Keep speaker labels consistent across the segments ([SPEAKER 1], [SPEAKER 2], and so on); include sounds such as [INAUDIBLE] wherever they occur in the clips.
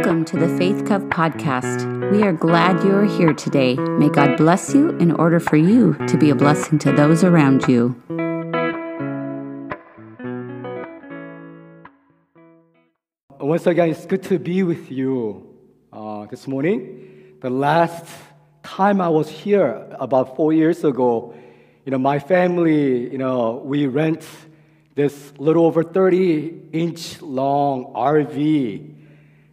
[SPEAKER 1] Welcome to the Faith Cove podcast. We are glad you are here today. May God bless you in order for you to be a blessing to those around you.
[SPEAKER 2] Once again, it's good to be with you uh, this morning. The last time I was here, about four years ago, you know, my family, you know, we rent this little over 30 inch long RV,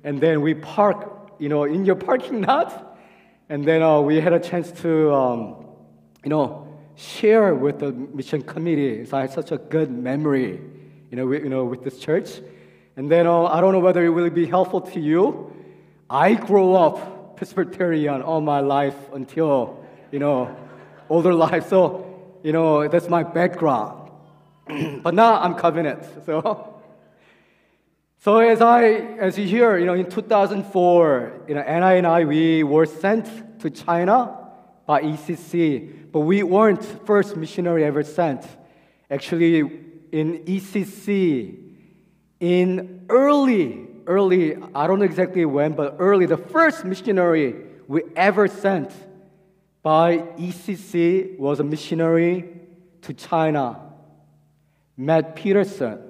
[SPEAKER 2] and then we park, you know, in your [LAUGHS] parking lot, and then uh, we had a chance to, um, you know, share with the mission committee. So I had such a good memory, you know, with, you know, with this church. And then uh, I don't know whether it will be helpful to you. I grew up Presbyterian all my life until, you know, [LAUGHS] older life. So, you know, that's my background. [CLEARS THROAT] but now I'm covenant. [LAUGHS] So, so as I, as you hear, you know, in 2004, you know, Anna and I, we were sent to China by ECC, but we weren't first missionary ever sent. Actually, in ECC, in early, early, I don't know exactly when, but early, the first missionary we ever sent by ECC was a missionary to China, Matt Peterson.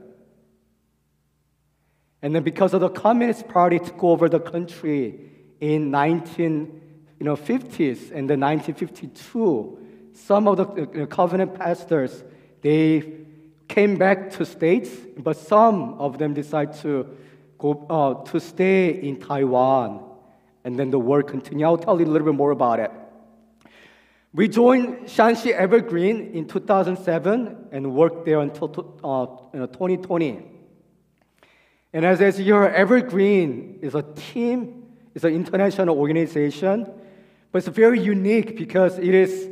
[SPEAKER 2] And then because of the Communist Party took over the country in 19, you know, 50s and then 1952, some of the covenant pastors, they came back to states, but some of them decided to go uh, to stay in Taiwan, and then the war continued. I'll tell you a little bit more about it. We joined Shanxi Evergreen in 2007 and worked there until uh, you know, 2020. And as, as you heard, Evergreen is a team, it's an international organization, but it's very unique because it is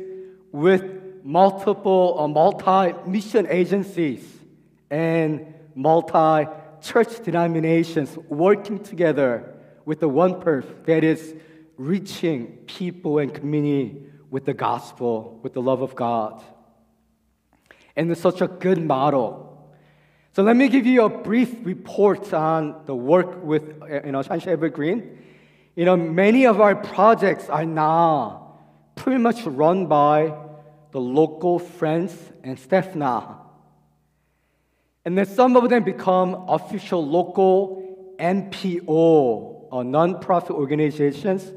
[SPEAKER 2] with multiple uh, multi-mission agencies and multi-church denominations working together with the one purpose that is reaching people and community with the gospel, with the love of God. And it's such a good model. So let me give you a brief report on the work with you know, Shanxi Evergreen. You know, many of our projects are now pretty much run by the local friends and staff now. And then some of them become official local NPO or nonprofit organizations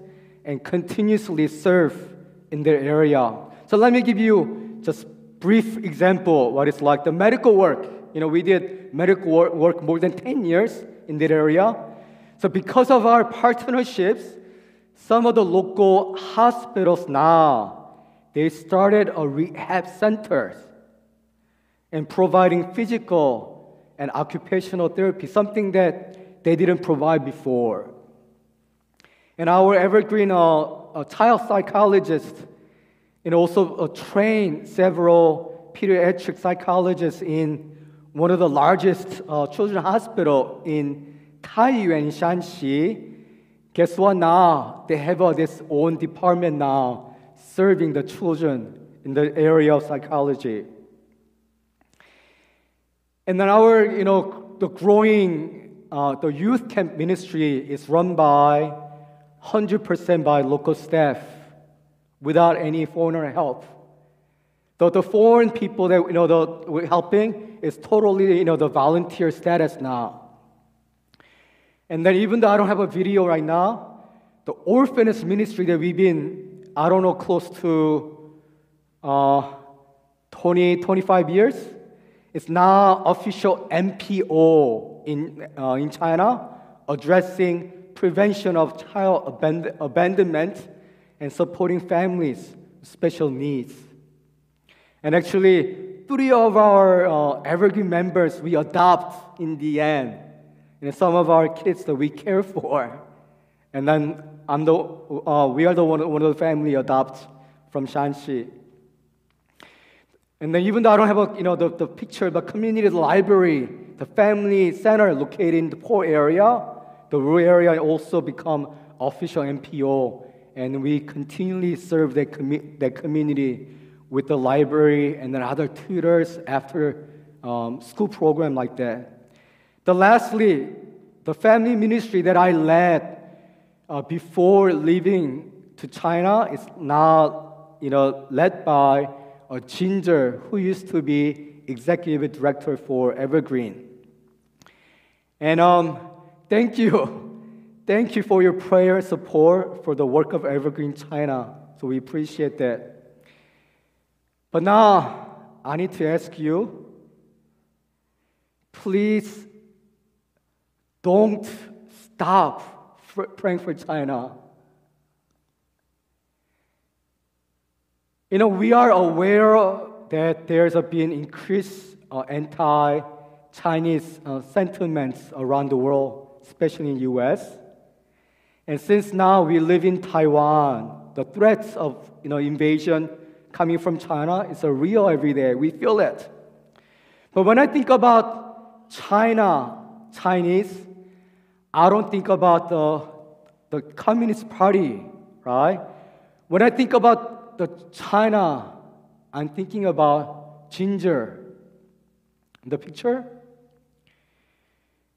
[SPEAKER 2] and continuously serve in their area. So let me give you just brief example what it's like the medical work. You know, we did medical work more than 10 years in that area. So because of our partnerships, some of the local hospitals now they started a rehab centers and providing physical and occupational therapy, something that they didn't provide before. And our evergreen uh, child psychologist and also uh, trained several pediatric psychologists in one of the largest uh, children's hospital in Taiyuan, Shanxi. Guess what now? They have uh, this own department now serving the children in the area of psychology. And then our, you know, the growing, uh, the youth camp ministry is run by 100% by local staff without any foreigner help. The, the foreign people that you know the, we're helping is totally you know the volunteer status now. And then even though I don't have a video right now, the orphanage ministry that we've been I don't know, close to uh, 20, 25 years. It's now official NPO in, uh, in China addressing prevention of child aband- abandonment and supporting families with special needs. And actually, three of our uh, evergreen members we adopt in the end. And some of our kids that we care for. And then I'm the, uh, we are the one, one of the family adopt from Shanxi. And then even though I don't have a, you know, the, the picture, but community library, the family center located in the poor area, the rural area also become official NPO. And we continually serve that, commu- that community with the library and then other tutors after um, school program like that. The lastly, the family ministry that I led uh, before leaving to China, is now you know led by a Ginger who used to be executive director for Evergreen. And um, thank you, [LAUGHS] thank you for your prayer support for the work of Evergreen China. So we appreciate that. But now I need to ask you, please don't stop praying for China. You know, we are aware that there's been increased uh, anti-Chinese uh, sentiments around the world, especially in the U.S. And since now we live in Taiwan, the threats of you know invasion coming from China is a real every day. We feel it. But when I think about China, Chinese, I don't think about the, the Communist Party, right? When I think about the China, I'm thinking about Ginger. The picture?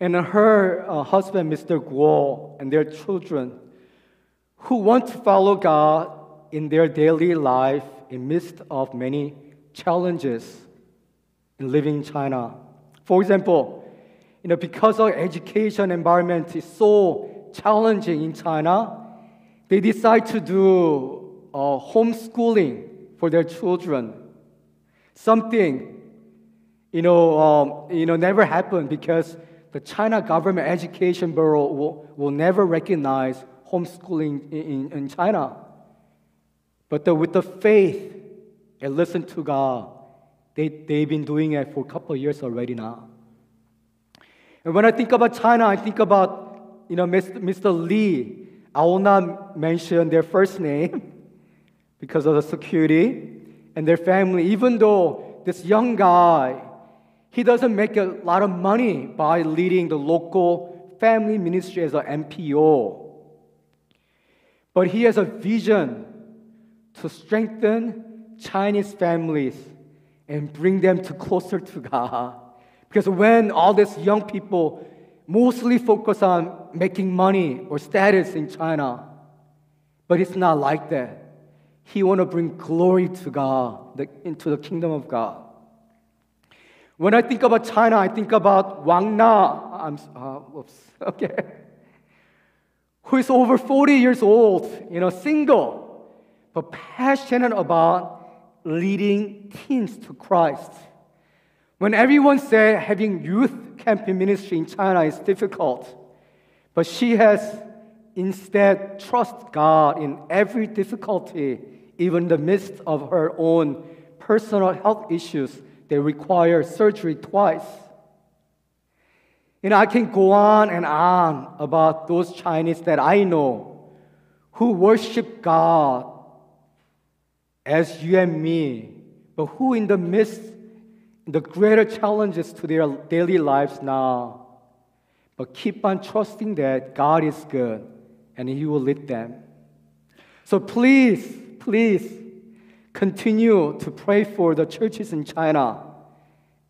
[SPEAKER 2] And her uh, husband, Mr. Guo, and their children, who want to follow God in their daily life in midst of many challenges in living in China. For example, you know, because our education environment is so challenging in China, they decide to do uh, homeschooling for their children. Something, you know, um, you know, never happened because the China government education bureau will, will never recognize homeschooling in, in, in China. But the, with the faith and listen to God, they, they've been doing it for a couple of years already now. And when I think about China, I think about, you know, Mr. Lee. I will not mention their first name, [LAUGHS] because of the security and their family, even though this young guy, he doesn't make a lot of money by leading the local family ministry as an NPO. But he has a vision to strengthen Chinese families and bring them to closer to God. Because when all these young people mostly focus on making money or status in China, but it's not like that. He want to bring glory to God, the, into the kingdom of God. When I think about China, I think about Wang Na. I'm, uh, oops, [LAUGHS] okay. Who is over 40 years old, you know, single, but passionate about leading teens to Christ. When everyone said having youth camping ministry in China is difficult, but she has instead trust God in every difficulty even in the midst of her own personal health issues that require surgery twice. You know, I can go on and on about those Chinese that I know who worship God as you and me, but who, in the midst, the greater challenges to their daily lives now, but keep on trusting that God is good and He will lead them. So please, please continue to pray for the churches in China.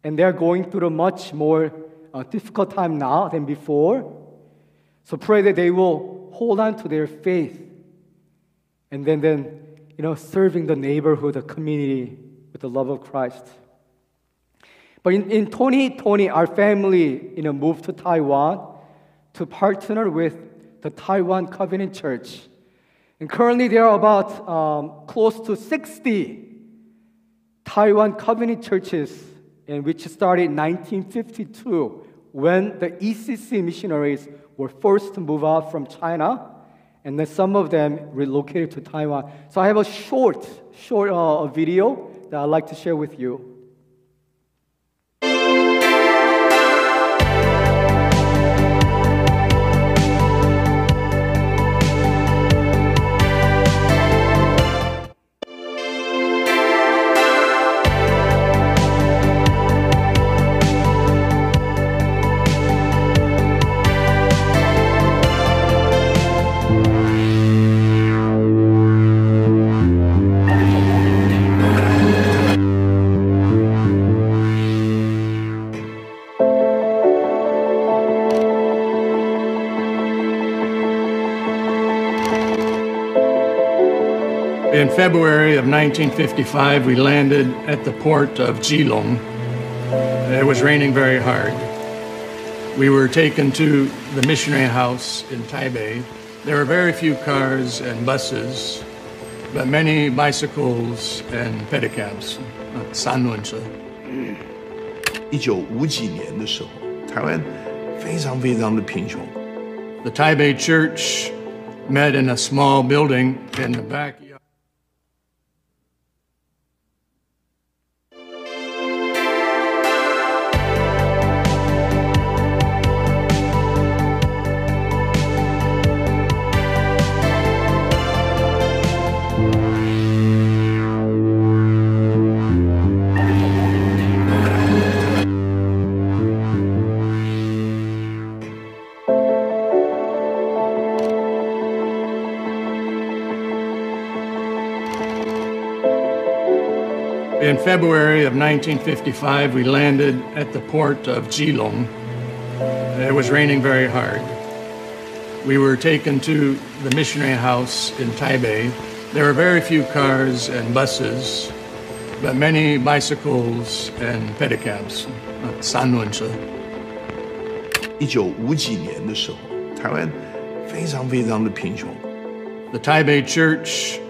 [SPEAKER 2] And they're going through a much more uh, difficult time now than before. So pray that they will hold on to their faith and then, then you know, serving the neighborhood, the community with the love of Christ. But in, in 2020, our family you know, moved to Taiwan to partner with the Taiwan Covenant Church and currently, there are about um, close to 60 Taiwan covenant churches, in which started in 1952 when the ECC missionaries were forced to move out from China, and then some of them relocated to Taiwan. So I have a short, short uh, video that I'd like to share with you.
[SPEAKER 3] February of 1955, we landed at the port of Keelung. It was raining very hard. We were taken to the missionary house in Taipei. There were very few cars and buses, but many bicycles and pedicabs, 三轮车。
[SPEAKER 4] 一九五几年的时候，台湾非常非常的贫穷。
[SPEAKER 3] The Taipei Church met in a small building in the back. February of 1955, we landed at the port of Keelung. It was raining very hard. We were taken to the missionary house in Taipei. There were very few cars and buses, but many bicycles and pedicabs, 三轮车。
[SPEAKER 4] 一九五几年的时候，台湾非常非常的贫穷。
[SPEAKER 3] The Taipei Church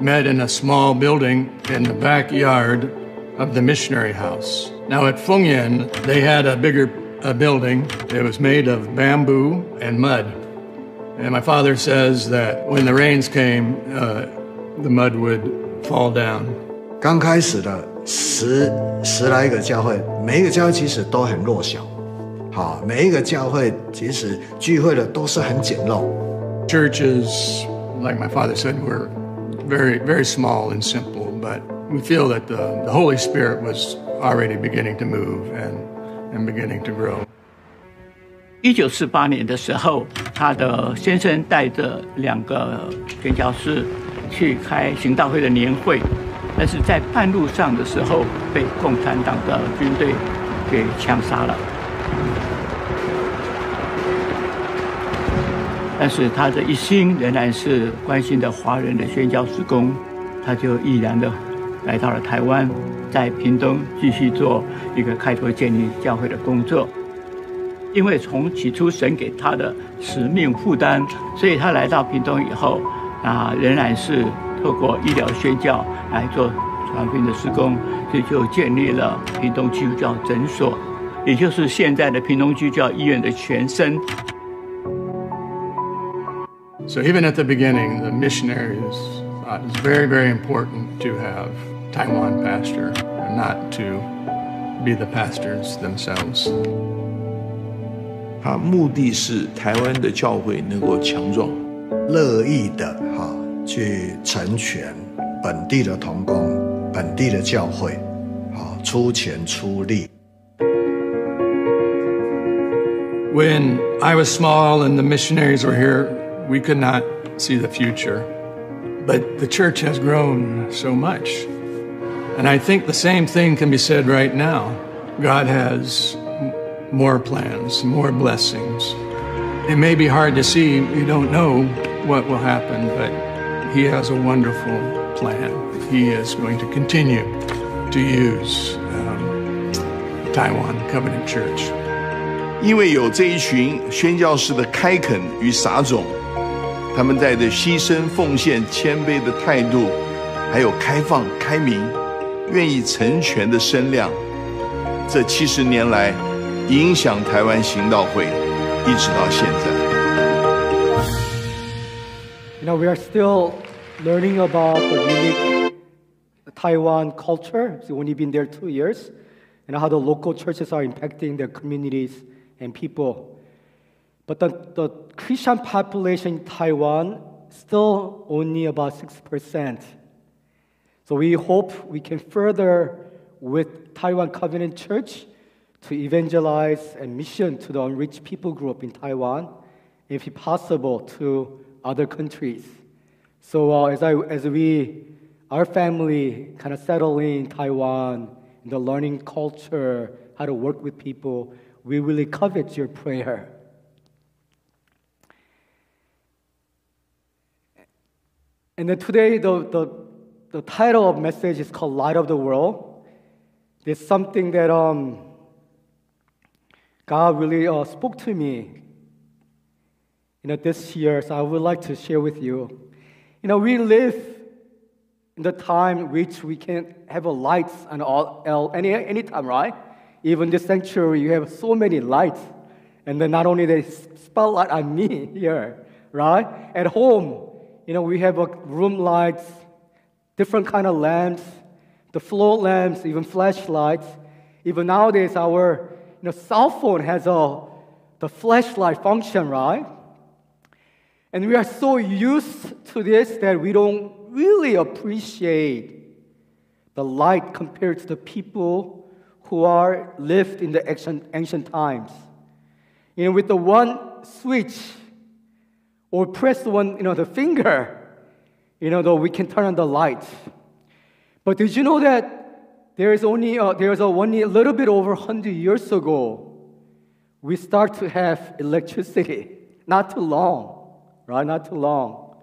[SPEAKER 3] met in a small building in the backyard of the missionary house. Now at Fengyan, they had a bigger a building. It was made of bamboo and mud. And my father says that when the rains came, uh, the mud would fall down.
[SPEAKER 5] 刚开始的十十来个教会，每一个教会其实都很弱小，好，每一个教会其实聚会的都是很简陋。
[SPEAKER 3] Churches, like my father said, were very, very small and simple, but we feel that the, the Holy Spirit was already beginning to move and, and beginning to grow.
[SPEAKER 6] 一九四八年的时候，他的先生带着两个宣教师去开行道会的年会，但是在半路上的时候被共产党的军队给枪杀了。 但是他的一心仍然是关心的华人的宣教施工，他就毅然的来到了台湾，在屏东继续做一个开拓建立教会的工作。因为从起初神给他的使命负担，所以他来到屏东以后，啊，仍然是透过医疗宣教来做传福音的施工，所以就建立了屏东基督教诊所，也就是现在的屏东基督教医院的前身。
[SPEAKER 3] So even at the beginning, the missionaries thought it was very, very important to have Taiwan pastor and not to be the pastors themselves.
[SPEAKER 4] 他目的是台湾的教会能够强壮，
[SPEAKER 5] 乐意的哈去成全本地的童工、本地的教会，好出钱出力。
[SPEAKER 3] When I was small and the missionaries were here, we could not see the future. But the church has grown so much. And I think the same thing can be said right now. God has m- more plans, more blessings. It may be hard to see, we don't know what will happen, but He has a wonderful plan. He is going to continue to use um, Taiwan Covenant Church.
[SPEAKER 4] 因为有这一群宣教士的开垦与撒种， 他们带着牺牲、奉献、谦卑的态度，还有开放、开明、愿意成全的声量，这七十年来影响台湾行道会，一直到现在。
[SPEAKER 2] You know, we are still learning about the unique Taiwan culture. We've only been there two years, and how the local churches are impacting their communities and people. But the, the Christian population in Taiwan still only about 6%. So we hope we can further with Taiwan Covenant Church to evangelize and mission to the unreached people group in Taiwan, if possible, to other countries. So uh, as, I, as we, our family kind of settle in Taiwan, in the learning culture, how to work with people, we really covet your prayer. And then today, the, the the title of message is called Light of the World. It's something that um, God really uh, spoke to me you know, this year, so I would like to share with you. You know, we live in the time which we can have a lights and all, any any time, right? Even this sanctuary, you have so many lights, and then not only the spotlight on me [LAUGHS] here, right? At home, you know, we have room lights, different kind of lamps, the floor lamps, even flashlights. Even nowadays, our you know, cell phone has a the flashlight function, right? And we are so used to this that we don't really appreciate the light compared to the people who are lived in the ancient, ancient times. You know, with the one switch or press one, you know, the finger, you know, though we can turn on the light. But did you know that there is only uh, there is a one a little bit over 100 years ago, we start to have electricity. Not too long, right? Not too long.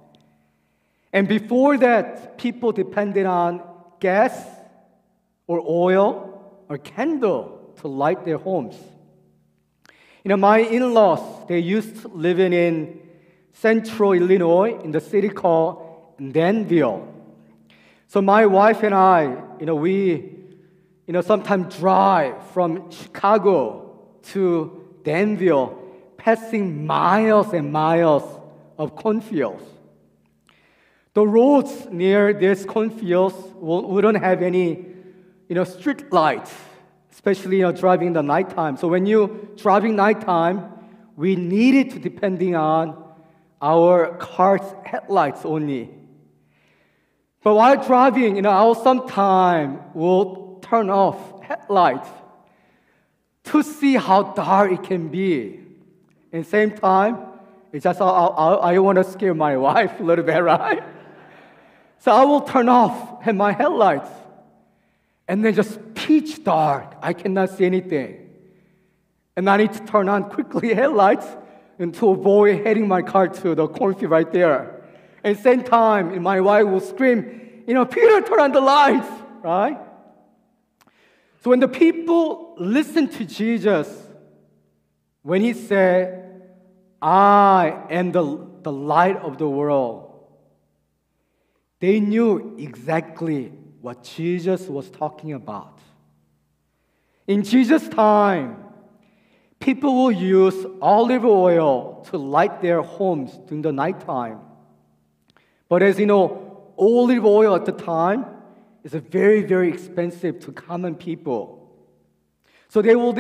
[SPEAKER 2] And before that, people depended on gas or oil or candle to light their homes. You know, my in-laws, they used to living in central Illinois in the city called Danville. So my wife and I, you know, we, you know, sometimes drive from Chicago to Danville, passing miles and miles of cornfields. The roads near these cornfields wouldn't have any, you know, street lights, especially you know, driving in the nighttime. So when you driving nighttime, we needed to depending on our car's headlights only. But while driving, you know, I'll sometime will turn off headlights to see how dark it can be. And same time, it's just I, I, I want to scare my [LAUGHS] wife a little bit, right? So I will turn off my headlights, and then just pitch dark. I cannot see anything, and I need to turn on quickly [LAUGHS] headlights and to avoid heading my car to the cornfield right there. And same time, my wife will scream, you know, Peter, turn on the lights, right? So when the people listened to Jesus, when he said, I am the, the light of the world, they knew exactly what Jesus was talking about. In Jesus' time, people will use olive oil to light their homes during the nighttime. But as you know, olive oil at the time is very, very expensive to common people. So they will,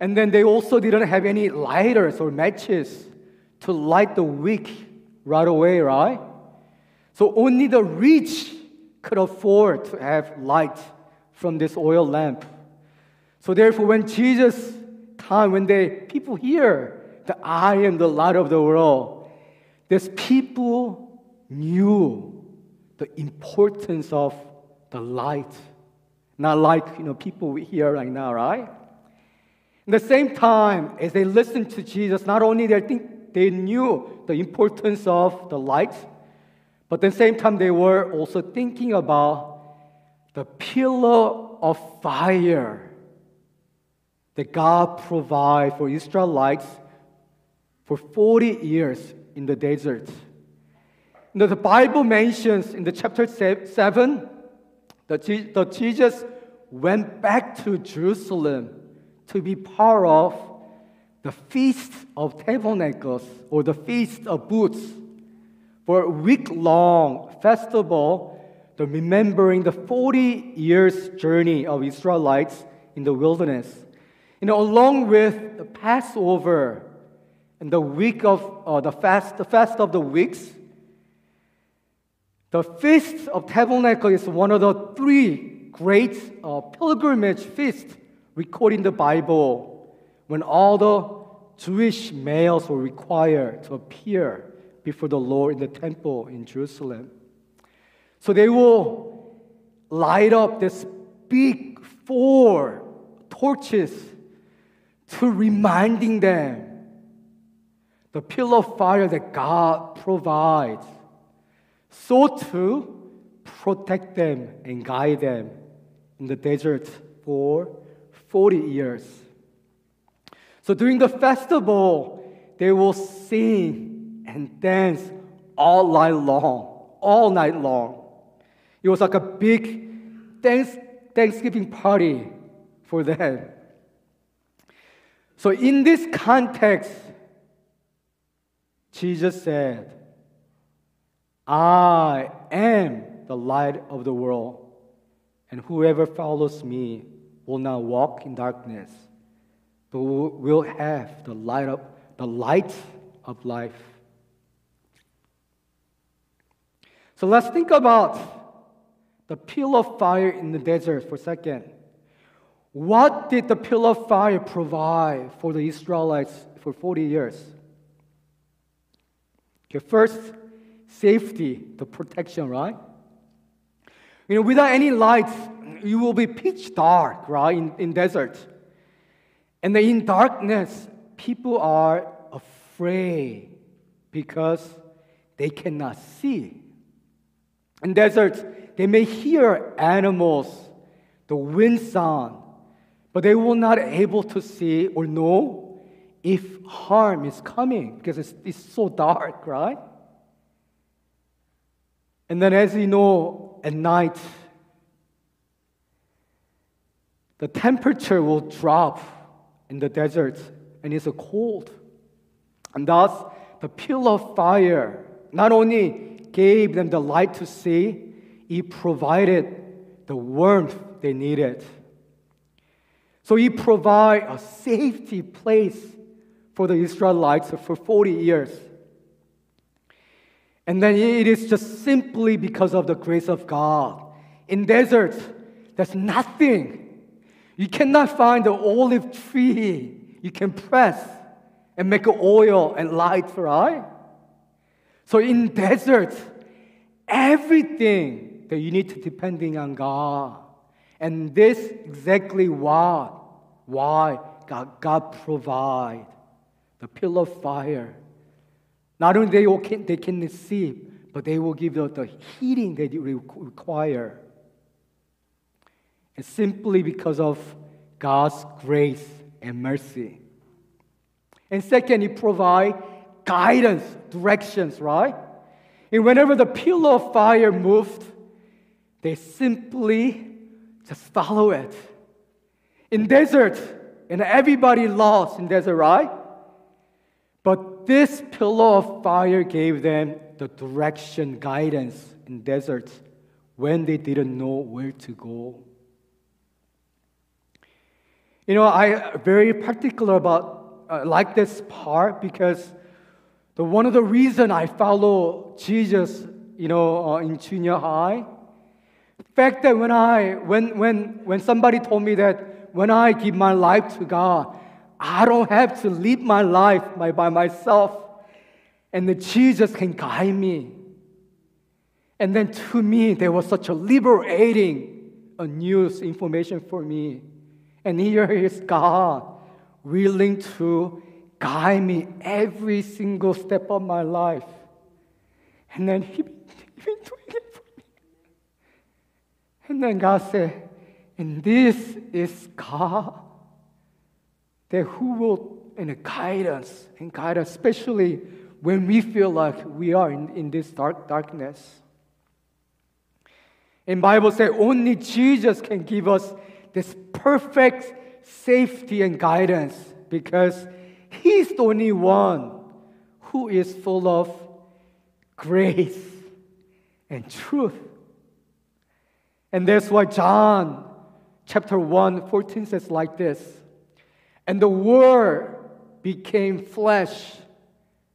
[SPEAKER 2] and then they also didn't have any lighters or matches to light the wick right away, right? So only the rich could afford to have light from this oil lamp. So therefore, when Jesus time, when they people hear that I am the light of the world, these people knew the importance of the light. Not like you know people hear right now, right? At the same time, as they listened to Jesus, not only they think they knew the importance of the light, but at the same time they were also thinking about the pillar of fire that God provided for Israelites for 40 years in the desert Now, the Bible mentions in the chapter 7 that, Jesus went back to Jerusalem to be part of the Feast of Tabernacles or the Feast of Booths for a week long festival the remembering the 40 years journey of Israelites in the wilderness. You know, along with the Passover and the week of uh, the fast, the fast of the weeks, the Feast of Tabernacle is one of the three great uh, pilgrimage feasts recorded in the Bible when all the Jewish males were required to appear before the Lord in the temple in Jerusalem. So they will light up this big four torches to reminding them the pillar of fire that God provides so to protect them and guide them in the desert for 40 years. So during the festival, they will sing and dance all night long, all night long. It was like a big thanks, Thanksgiving party for them. So, in this context, Jesus said, I am the light of the world, and whoever follows me will not walk in darkness, but will have the light of the light of life. So let's think about the pillar of fire in the desert for a second. What did the pillar of fire provide for the Israelites for 40 years? Okay, first, safety, the protection, right? You know, without any lights, you will be pitch dark, right, in, in desert. And in darkness, people are afraid because they cannot see. In deserts, they may hear animals, the wind sound, but they will not able to see or know if harm is coming because it's, it's so dark, right? And then, as you know, at night, the temperature will drop in the desert and it's cold. And thus, the pillar of fire not only gave them the light to see, it provided the warmth they needed. So he provided a safety place for the Israelites for 40 years. And then it is just simply because of the grace of God. In deserts, there's nothing. You cannot find the olive tree you can press and make oil and light, right? So in deserts, everything that you need to depending on God. And this exactly why, why God, God provide the pillar of fire. Not only they, can, they can receive, but they will give the, the heating they require. And simply because of God's grace and mercy. And second, He provide guidance, directions, right? And whenever the pillar of fire moved, they simply just follow it. In desert, and everybody lost in desert, right? But this pillar of fire gave them the direction, guidance in deserts when they didn't know where to go. You know, I very particular about uh, like this part because the one of the reason I follow Jesus, you know, uh, in junior high, fact that when I when when when somebody told me that when I give my life to God, I don't have to live my life by, by myself. And Jesus can guide me. And then to me, there was such a liberating a news information for me. And here is God willing to guide me every single step of my life. And then He, he been doing it for me. And then God said, and this is God that who will in a guidance and guide us, especially when we feel like we are in, in this dark darkness. And Bible says only Jesus can give us this perfect safety and guidance because He's the only one who is full of grace and truth. And that's why John chapter 1, 14 says like this. And the Word became flesh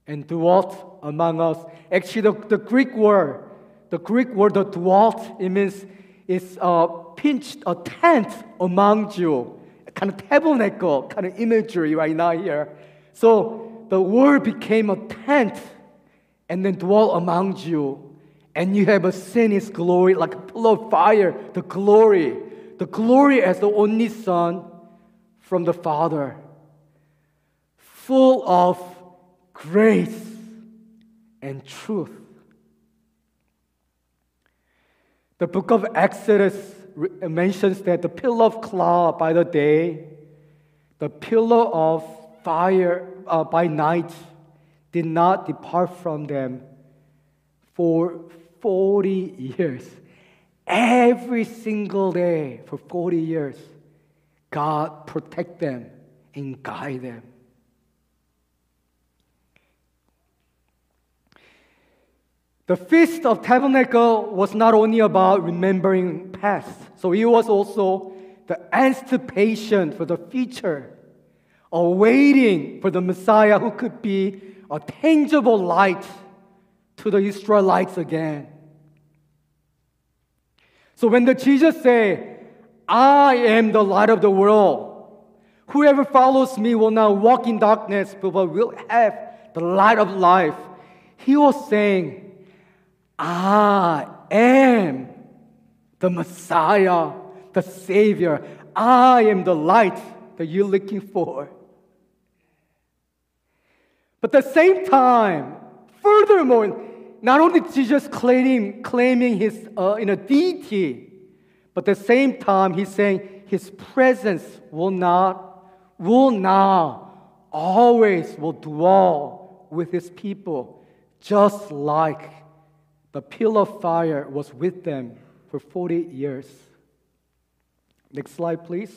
[SPEAKER 2] and dwelt among us. Actually, the, the Greek word, the Greek word that dwelt, it means it's uh, pinched a tent among you, kind of tabernacle kind of imagery right now here. So the word became a tent and then dwelt among you. And you have a seen his glory like a pillar of fire, the glory, the glory as the only Son from the Father, full of grace and truth. The book of Exodus mentions that the pillar of cloud by the day, the pillar of fire uh, by night did not depart from them for 40 years. Every single day for 40 years, God protect them and guide them. The Feast of Tabernacle was not only about remembering past, so it was also the anticipation for the future, or waiting for the Messiah who could be a tangible light to the Israelites again. So when the Jesus say, I am the light of the world, whoever follows me will not walk in darkness, but will have the light of life. He was saying, I am the Messiah, the Savior. I am the light that you're looking for. But at the same time, furthermore, not only Jesus claiming, claiming his uh, in a deity, but at the same time, he's saying his presence will not, will now, always will dwell with his people, just like the pillar of fire was with them for 40 years. Next slide, please.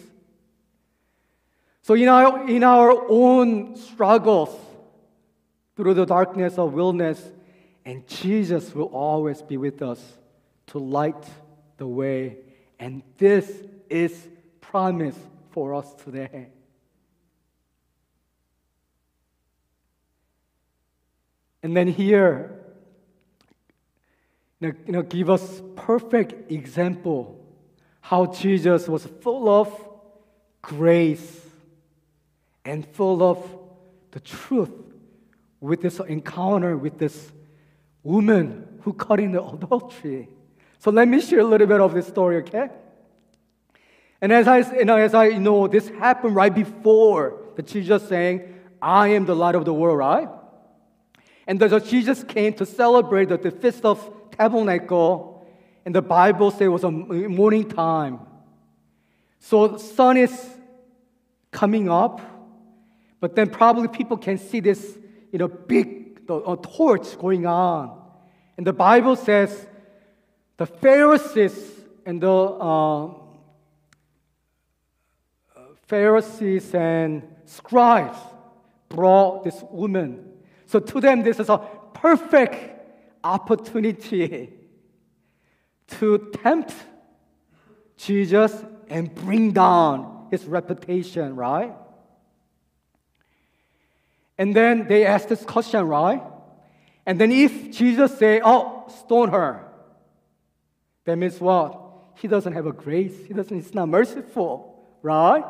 [SPEAKER 2] So, in our, in our own struggles through the darkness of wilderness, and Jesus will always be with us to light the way. And this is promise for us today. And then here, you know, you know, give us perfect example how Jesus was full of grace and full of the truth with this encounter with this woman who caught in the adultery. So let me share a little bit of this story, okay? And as I, you know, as I know, this happened right before the Jesus saying, I am the light of the world, right? And the Jesus came to celebrate the, the feast of tabernacle, and the Bible says it was a morning time. So the sun is coming up, but then probably people can see this, you know, big the, torch going on. And the Bible says the Pharisees and the uh, Pharisees and scribes brought this woman. So to them, this is a perfect opportunity to tempt Jesus and bring down his reputation, right? And then they ask this question, right? And then if Jesus say, "Oh, stone her," that means what? He doesn't have a grace. He doesn't. He's not merciful, right?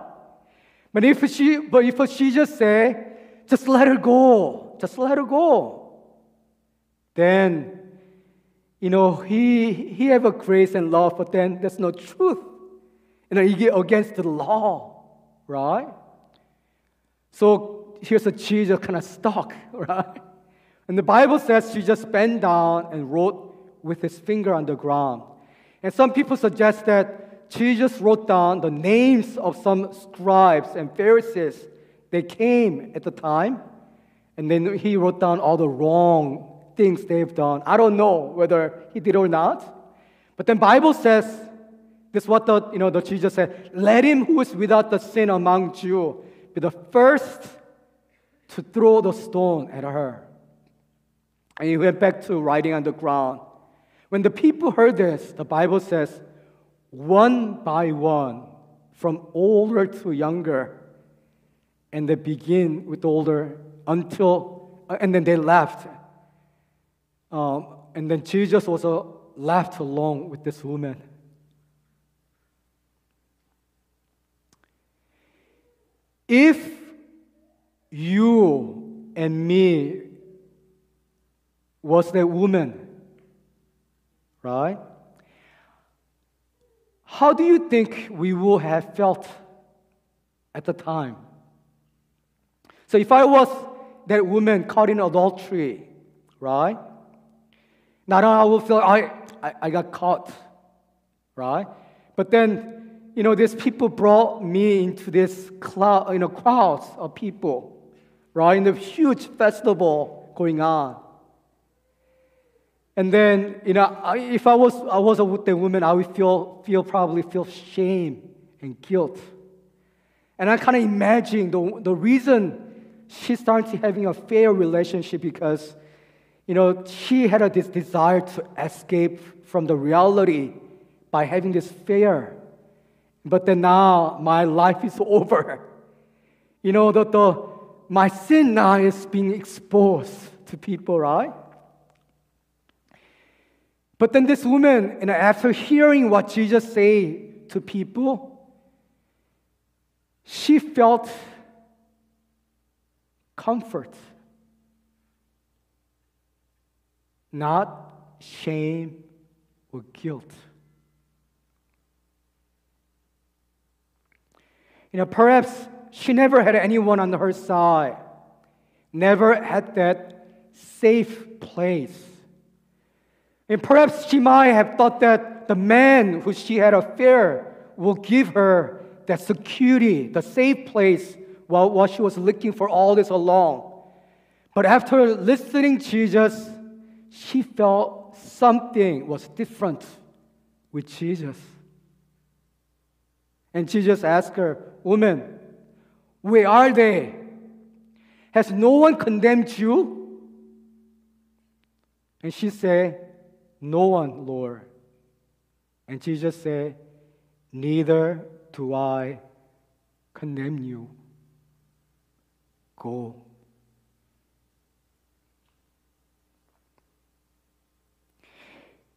[SPEAKER 2] But if she, but if she just say, "Just let her go," just let her go, then you know he he have a grace and love, but then there's no truth. You know, you get against the law, right? So here's a Jesus kind of stuck, [LAUGHS] right? And the Bible says just bent down and wrote with his finger on the ground. And some people suggest that Jesus wrote down the names of some scribes and Pharisees. They came at the time, and then he wrote down all the wrong things they've done. I don't know whether he did or not. But then the Bible says, this is what the, you know, the Jesus said, let him who is without the sin among you be the first to throw the stone at her. And he went back to writing on the ground. When the people heard this, the Bible says, one by one, from older to younger, and they begin with older until, and then they left. Um, and then Jesus was uh, left alone with this woman. If you and me was that woman, right? How do you think we would have felt at the time? So if I was that woman caught in adultery, right? Not only I will feel I, I, I got caught, right? But then, you know, these people brought me into this cloud, you know, crowds of people, right? In the huge festival going on. And then, you know, if I was, I was a Wuteng woman, I would feel, feel probably feel shame and guilt. And I kind of imagine the, the reason she started having a fair relationship because, you know, she had a, this desire to escape from the reality by having this fair. But then now my life is [LAUGHS] over. You know, the, the, my sin now is being exposed to people, right? But then this woman, know, after hearing what Jesus said to people, she felt comfort, not shame or guilt. You know, perhaps she never had anyone on her side, never had that safe place. And perhaps she might have thought that the man who she had affair will give her that security, the safe place while, while she was looking for all this along. But after listening to Jesus, she felt something was different with Jesus. And Jesus asked her, Woman, where are they? Has no one condemned you? And she said, No one, Lord. And Jesus said, Neither do I condemn you. Go.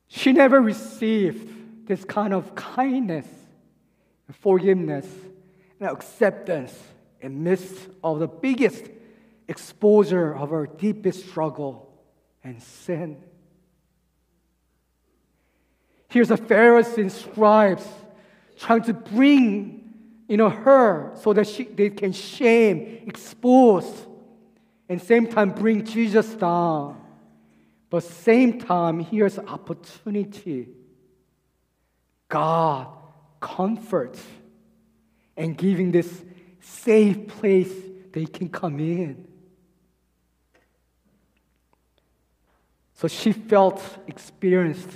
[SPEAKER 2] She never received this kind of kindness, forgiveness, and acceptance in midst of the biggest exposure of her deepest struggle and sin. Here's the Pharisees and scribes trying to bring you know, her so that she, they can shame, expose, and same time bring Jesus down. But same time, here's opportunity. God comforts and giving this safe place they can come in. So she felt, experienced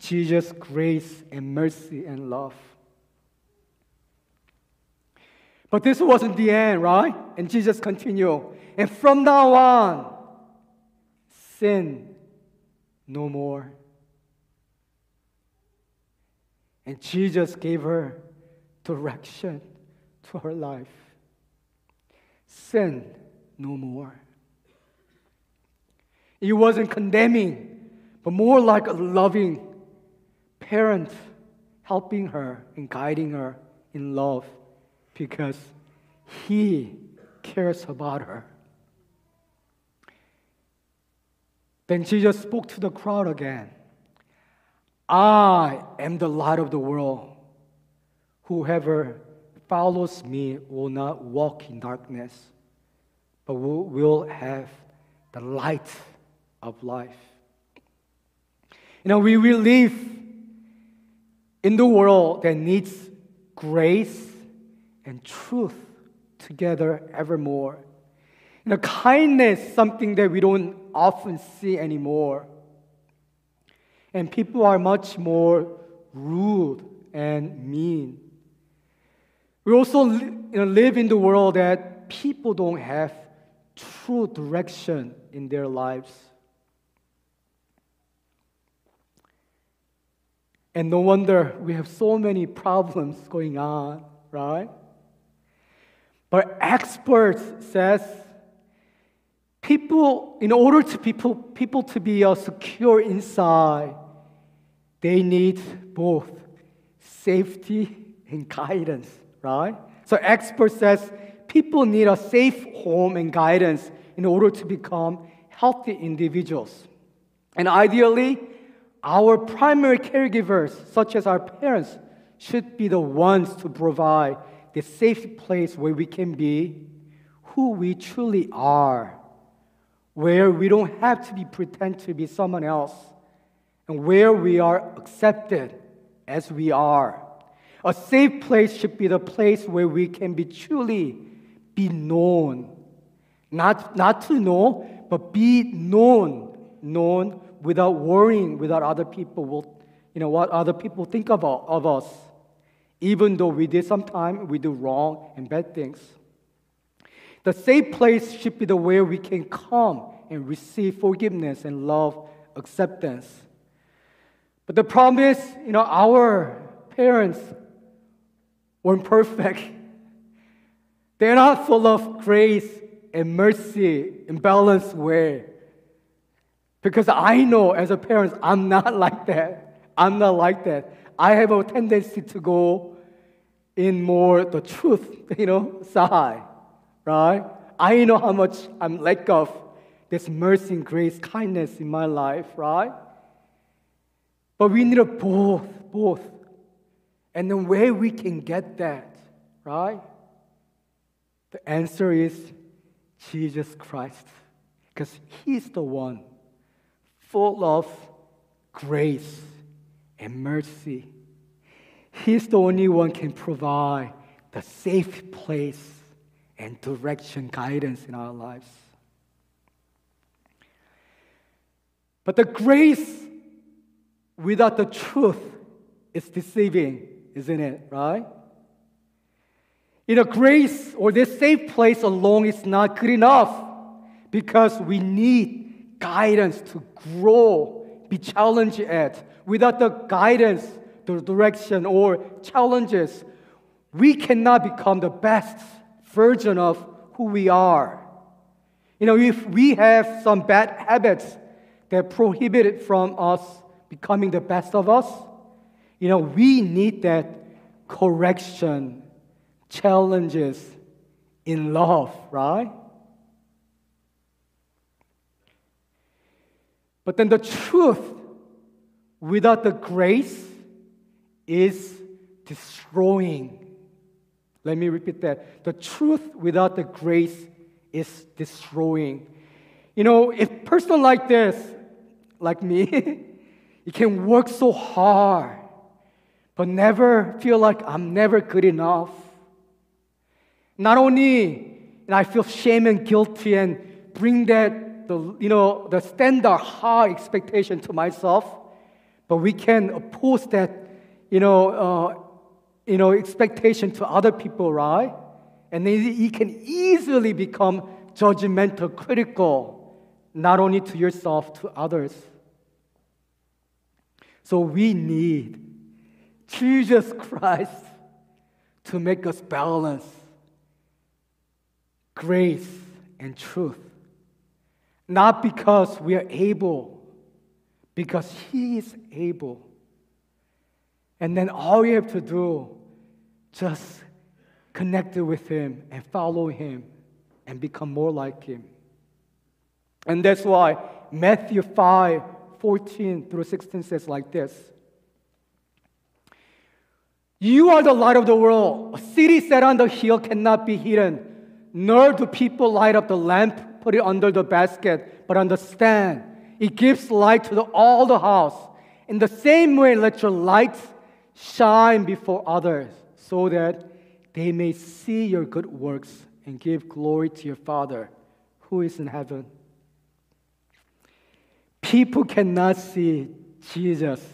[SPEAKER 2] Jesus' grace and mercy and love. But this wasn't the end, right? And Jesus continued. And from now on, sin no more. And Jesus gave her direction to her life. Sin no more. He wasn't condemning, but more like a loving parent helping her and guiding her in love because he cares about her. Then Jesus spoke to the crowd again. I am the light of the world. Whoever follows me will not walk in darkness, but will, will have the light of life. You know, we, we live in the world that needs grace and truth together evermore. You know, kindness something that we don't often see anymore. And people are much more rude and mean. We also you know, live in the world that people don't have true direction in their lives. And no wonder we have so many problems going on, right? But experts says people, in order to people, people to be uh, secure inside, they need both safety and guidance, right? So expert says people need a safe home and guidance in order to become healthy individuals. And ideally, our primary caregivers, such as our parents, should be the ones to provide the safe place where we can be who we truly are, where we don't have to be pretend to be someone else, and where we are accepted as we are. A safe place should be the place where we can be truly be known. Not, not to know, but be known, known without worrying, without other people will, you know, what other people think about of us. Even though we did sometimes we do wrong and bad things. The safe place should be the where we can come and receive forgiveness and love, acceptance. But the problem is, you know, our parents weren't perfect. They're not full of grace and mercy in balanced way. Because I know as a parent, I'm not [LAUGHS] like that. I'm not like that. I have a tendency to go in more the truth, [LAUGHS] you know, side, right? I know how much I'm lack of this mercy and grace, kindness in my life, right? But we need a both, both. And the way we can get that, right? The answer is Jesus Christ. Because He's the one full of grace and mercy. He's the only one can provide the safe place and direction, guidance in our lives. But the grace without the truth is deceiving, isn't it? Right? You know, grace or this safe place alone is not good enough because we need guidance to grow, be challenged at. Without the guidance, the direction or challenges, we cannot become the best version of who we are. You know, if we have some bad habits that prohibit it from us becoming the best of us, you know, we need that correction, challenges in love, right? But then the truth without the grace is destroying. Let me repeat that. The truth without the grace is destroying. You know, if person like this, like me, [LAUGHS] you can work so hard, but never feel like I'm never good enough. Not only and I feel shame and guilty and bring that the you know the standard high expectation to myself, but we can oppose that you know, uh, you know, expectation to other people, right? And then you can easily become judgmental, critical, not only to yourself, to others. So we need Jesus Christ to make us balance grace and truth. Not because we are able, because He is able. And then all you have to do, just connect with Him and follow Him and become more like Him. And that's why Matthew 5 14 through 16 says like this You are the light of the world. A city set on the hill cannot be hidden, nor do people light up the lamp, put it under the basket, but on the stand. It gives light to the, all the house. In the same way, let your light shine before others so that they may see your good works and give glory to your Father who is in heaven. People cannot see Jesus,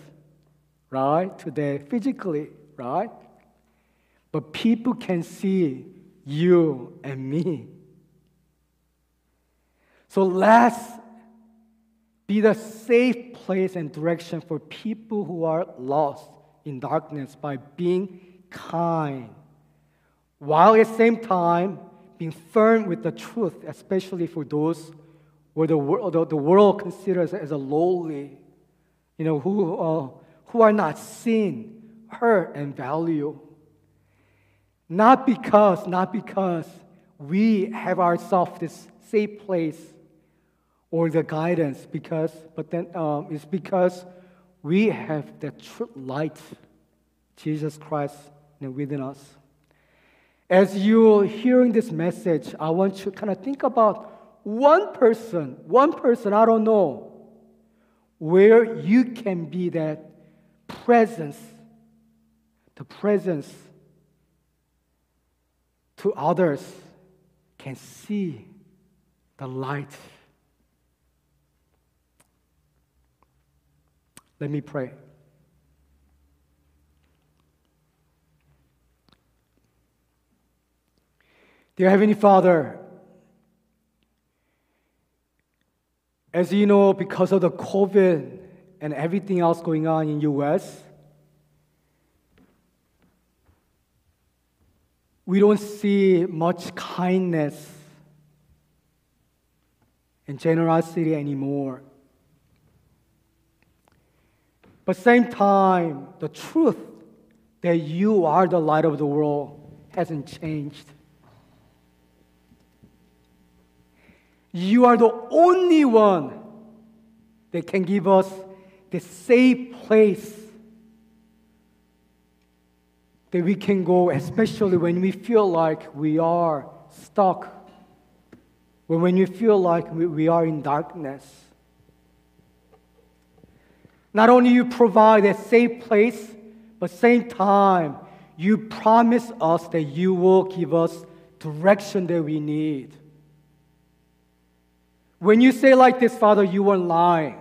[SPEAKER 2] right, today, physically, right? But people can see you and me. So let's be the safe place and direction for people who are lost in darkness by being kind, while at the same time being firm with the truth, especially for those where the world, the world considers as a lowly, you know, who, uh, who are not seen, heard, and valued. Not because, not because we have ourselves this safe place or the guidance, because, but then um, it's because we have the true light, Jesus Christ, within us. As you're hearing this message, I want you to kind of think about one person, one person, I don't know, where you can be that presence the presence to others can see the light. Let me pray. Dear Heavenly Father, as you know, because of the COVID and everything else going on in US, we don't see much kindness and generosity anymore. But same time, the truth that you are the light of the world hasn't changed. You are the only one that can give us the safe place that we can go, especially when we feel like we are stuck, when we feel like we are in darkness. Not only you provide a safe place, but same time, you promise us that you will give us direction that we need. When you say like this, Father, you weren't lying.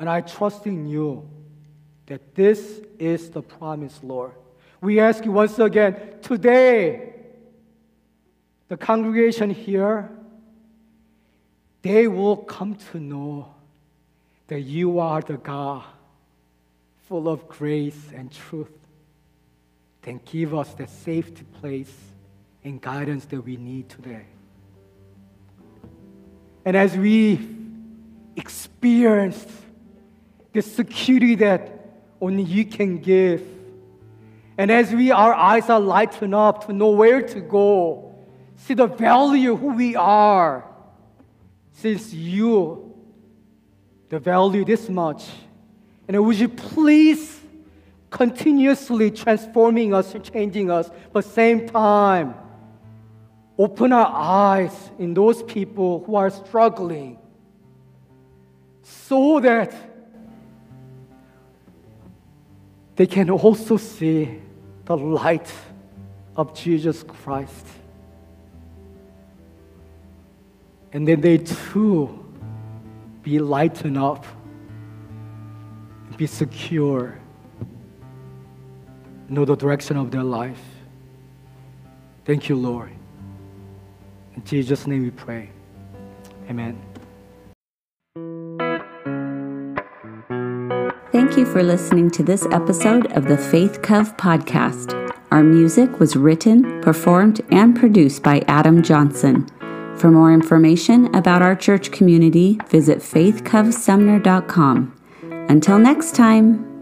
[SPEAKER 2] And I trust in you that this is the promise, Lord. We ask you once again today, the congregation here, they will come to know that you are the God full of grace and truth. Then give us the safety place and guidance that we need today. And as we experience the security that only you can give, and as we our eyes are lightened up to know where to go, see the value who we are, since you the value this much. And would you please continuously transforming us and changing us, but same time, open our eyes in those people who are struggling so that they can also see the light of Jesus Christ. And then they too be lightened up, be secure, know the direction of their life. Thank you, Lord. In Jesus' name we pray. Amen.
[SPEAKER 1] Thank you for listening to this episode of the Faith Cove podcast. Our music was written, performed, and produced by Adam Johnson. For more information about our church community, visit faithcovesumner.com. Until next time.